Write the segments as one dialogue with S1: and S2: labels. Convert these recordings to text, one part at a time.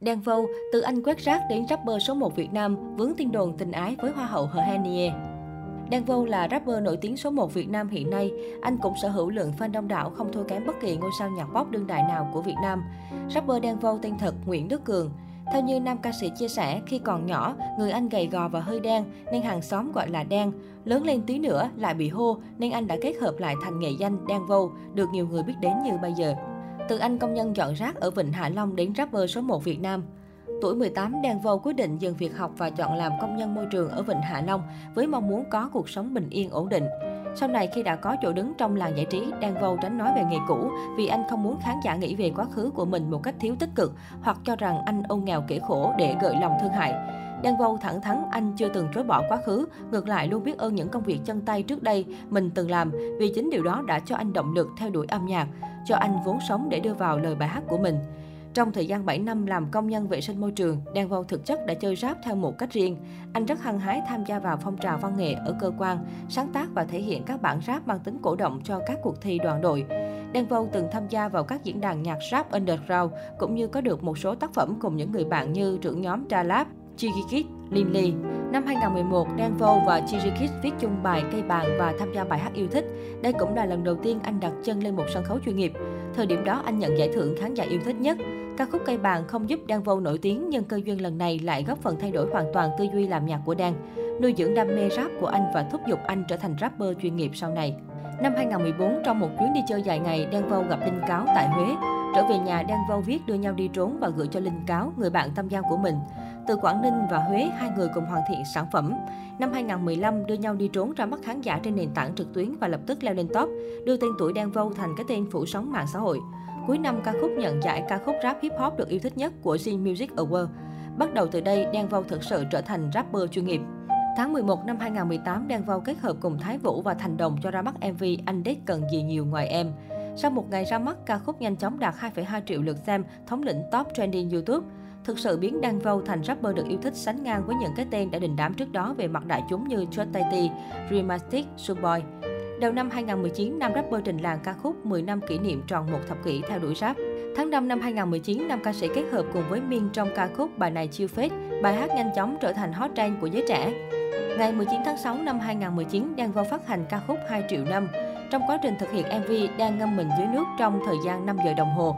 S1: Đen Vâu, từ anh quét rác đến rapper số 1 Việt Nam, vướng tin đồn tình ái với Hoa hậu Hờ Henie. Đen Vâu là rapper nổi tiếng số 1 Việt Nam hiện nay. Anh cũng sở hữu lượng fan đông đảo không thua kém bất kỳ ngôi sao nhạc pop đương đại nào của Việt Nam. Rapper Đen Vâu tên thật Nguyễn Đức Cường. Theo như nam ca sĩ chia sẻ, khi còn nhỏ, người anh gầy gò và hơi đen nên hàng xóm gọi là đen. Lớn lên tí nữa lại bị hô nên anh đã kết hợp lại thành nghệ danh Đen Vâu, được nhiều người biết đến như bây giờ. Từ anh công nhân dọn rác ở Vịnh Hạ Long đến rapper số 1 Việt Nam. Tuổi 18, Đen Vâu quyết định dừng việc học và chọn làm công nhân môi trường ở Vịnh Hạ Long với mong muốn có cuộc sống bình yên ổn định. Sau này khi đã có chỗ đứng trong làng giải trí, Đan Vâu tránh nói về nghề cũ vì anh không muốn khán giả nghĩ về quá khứ của mình một cách thiếu tích cực hoặc cho rằng anh ôn nghèo kể khổ để gợi lòng thương hại. Đan Vâu thẳng thắn anh chưa từng chối bỏ quá khứ, ngược lại luôn biết ơn những công việc chân tay trước đây mình từng làm vì chính điều đó đã cho anh động lực theo đuổi âm nhạc, cho anh vốn sống để đưa vào lời bài hát của mình. Trong thời gian 7 năm làm công nhân vệ sinh môi trường, Đan Vâu thực chất đã chơi rap theo một cách riêng. Anh rất hăng hái tham gia vào phong trào văn nghệ ở cơ quan, sáng tác và thể hiện các bản rap mang tính cổ động cho các cuộc thi đoàn đội. Đan Vâu từng tham gia vào các diễn đàn nhạc rap underground, cũng như có được một số tác phẩm cùng những người bạn như trưởng nhóm Dalab, Chigikit, Lee. Năm 2011, Đan Vâu và Chigikit viết chung bài Cây bàn và tham gia bài hát yêu thích. Đây cũng là lần đầu tiên anh đặt chân lên một sân khấu chuyên nghiệp. Thời điểm đó anh nhận giải thưởng khán giả yêu thích nhất. Ca khúc Cây bàn không giúp Đan Vâu nổi tiếng nhưng cơ duyên lần này lại góp phần thay đổi hoàn toàn tư duy làm nhạc của Đan, nuôi dưỡng đam mê rap của anh và thúc giục anh trở thành rapper chuyên nghiệp sau này. Năm 2014, trong một chuyến đi chơi dài ngày, Đan Vâu gặp Linh Cáo tại Huế. Trở về nhà, Đan Vâu viết đưa nhau đi trốn và gửi cho Linh Cáo, người bạn tâm giao của mình. Từ Quảng Ninh và Huế, hai người cùng hoàn thiện sản phẩm. Năm 2015, đưa nhau đi trốn ra mắt khán giả trên nền tảng trực tuyến và lập tức leo lên top, đưa tên tuổi Đen Vâu thành cái tên phủ sóng mạng xã hội. Cuối năm, ca khúc nhận giải ca khúc rap hip hop được yêu thích nhất của Zing Music Award. Bắt đầu từ đây, Đen Vâu thực sự trở thành rapper chuyên nghiệp. Tháng 11 năm 2018, Đen Vâu kết hợp cùng Thái Vũ và Thành Đồng cho ra mắt MV Anh Đếch cần gì nhiều ngoài em. Sau một ngày ra mắt, ca khúc nhanh chóng đạt 2,2 triệu lượt xem, thống lĩnh top trending YouTube. Thực sự biến Đan Vâu thành rapper được yêu thích sánh ngang với những cái tên đã đình đám trước đó về mặt đại chúng như Chốt Tay Rematic, Sunboy. Đầu năm 2019, nam rapper trình làng ca khúc 10 năm kỷ niệm tròn một thập kỷ theo đuổi rap. Tháng 5 năm 2019, nam ca sĩ kết hợp cùng với Miên trong ca khúc Bài này chiêu phết, bài hát nhanh chóng trở thành hot trend của giới trẻ. Ngày 19 tháng 6 năm 2019, Đan Vâu phát hành ca khúc 2 triệu năm. Trong quá trình thực hiện MV, đang ngâm mình dưới nước trong thời gian 5 giờ đồng hồ.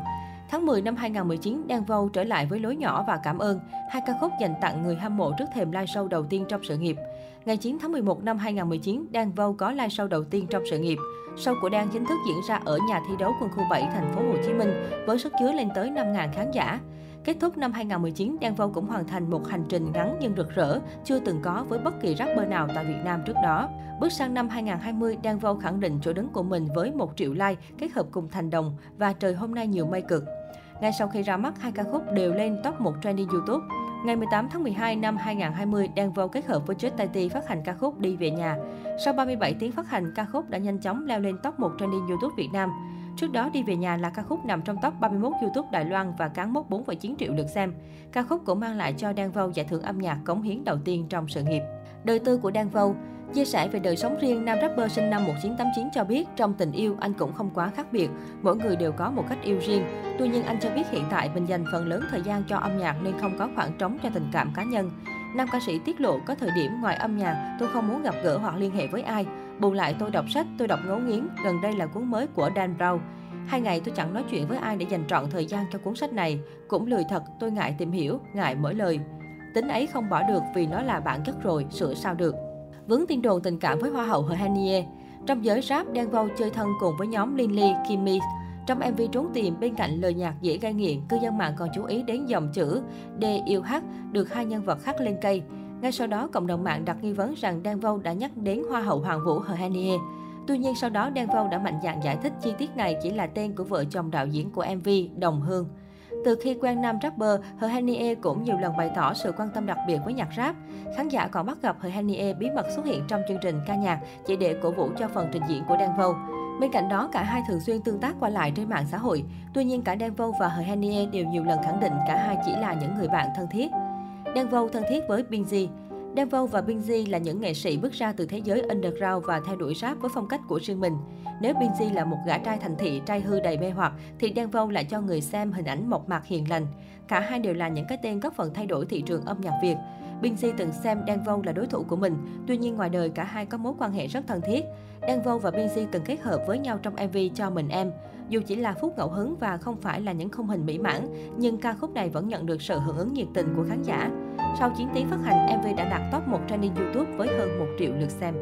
S1: Tháng 10 năm 2019, Đen Vâu trở lại với lối nhỏ và cảm ơn, hai ca khúc dành tặng người hâm mộ trước thềm live show đầu tiên trong sự nghiệp. Ngày 9 tháng 11 năm 2019, Đen Vâu có live show đầu tiên trong sự nghiệp. Show của Đen chính thức diễn ra ở nhà thi đấu quân khu 7 thành phố Hồ Chí Minh với sức chứa lên tới 5.000 khán giả. Kết thúc năm 2019, Đen Vâu cũng hoàn thành một hành trình ngắn nhưng rực rỡ, chưa từng có với bất kỳ rapper nào tại Việt Nam trước đó. Bước sang năm 2020, Đen Vâu khẳng định chỗ đứng của mình với 1 triệu like, kết hợp cùng Thành Đồng và Trời hôm nay nhiều mây cực. Ngay sau khi ra mắt, hai ca khúc đều lên top 1 trending YouTube. Ngày 18 tháng 12 năm 2020, Đan Vâu kết hợp với Jet Tati phát hành ca khúc Đi về nhà. Sau 37 tiếng phát hành, ca khúc đã nhanh chóng leo lên top 1 trending YouTube Việt Nam. Trước đó, Đi về nhà là ca khúc nằm trong top 31 YouTube Đài Loan và cán mốc 4,9 triệu lượt xem. Ca khúc cũng mang lại cho Đan Vâu giải thưởng âm nhạc cống hiến đầu tiên trong sự nghiệp. Đời tư của Đan Vâu Chia sẻ về đời sống riêng, nam rapper sinh năm 1989 cho biết trong tình yêu anh cũng không quá khác biệt, mỗi người đều có một cách yêu riêng. Tuy nhiên anh cho biết hiện tại mình dành phần lớn thời gian cho âm nhạc nên không có khoảng trống cho tình cảm cá nhân. Nam ca sĩ tiết lộ có thời điểm ngoài âm nhạc tôi không muốn gặp gỡ hoặc liên hệ với ai. Bù lại tôi đọc sách, tôi đọc ngấu nghiến, gần đây là cuốn mới của Dan Brown. Hai ngày tôi chẳng nói chuyện với ai để dành trọn thời gian cho cuốn sách này. Cũng lười thật, tôi ngại tìm hiểu, ngại mở lời. Tính ấy không bỏ được vì nó là bản chất rồi, sửa sao được vướng tin đồn tình cảm với Hoa hậu Hanye. Trong giới rap, Đen Vâu chơi thân cùng với nhóm Linly, Kimmy. Trong MV Trốn tìm, bên cạnh lời nhạc dễ gây nghiện, cư dân mạng còn chú ý đến dòng chữ D yêu H được hai nhân vật khắc lên cây. Ngay sau đó, cộng đồng mạng đặt nghi vấn rằng Đen Vâu đã nhắc đến Hoa hậu Hoàng vũ Hanye. Tuy nhiên sau đó Đen Vâu đã mạnh dạn giải thích chi tiết này chỉ là tên của vợ chồng đạo diễn của MV Đồng Hương. Từ khi quen nam rapper, Hờ cũng nhiều lần bày tỏ sự quan tâm đặc biệt với nhạc rap. Khán giả còn bắt gặp Hờ bí mật xuất hiện trong chương trình ca nhạc chỉ để cổ vũ cho phần trình diễn của Đan Vâu. Bên cạnh đó, cả hai thường xuyên tương tác qua lại trên mạng xã hội. Tuy nhiên, cả Đan Vâu và Hờ đều nhiều lần khẳng định cả hai chỉ là những người bạn thân thiết. Đan Vâu thân thiết với Binz. Devo và Binz là những nghệ sĩ bước ra từ thế giới underground và theo đuổi rap với phong cách của riêng mình. Nếu Binz là một gã trai thành thị, trai hư đầy mê hoặc, thì Devo lại cho người xem hình ảnh mộc mạc hiền lành. Cả hai đều là những cái tên góp phần thay đổi thị trường âm nhạc Việt. Binz từng xem Devo là đối thủ của mình, tuy nhiên ngoài đời cả hai có mối quan hệ rất thân thiết. Devo và Binz từng kết hợp với nhau trong MV cho mình em. Dù chỉ là phút ngẫu hứng và không phải là những khung hình mỹ mãn, nhưng ca khúc này vẫn nhận được sự hưởng ứng nhiệt tình của khán giả. Sau 9 tiếng phát hành, MV đã đạt top 1 trending YouTube với hơn 1 triệu lượt xem.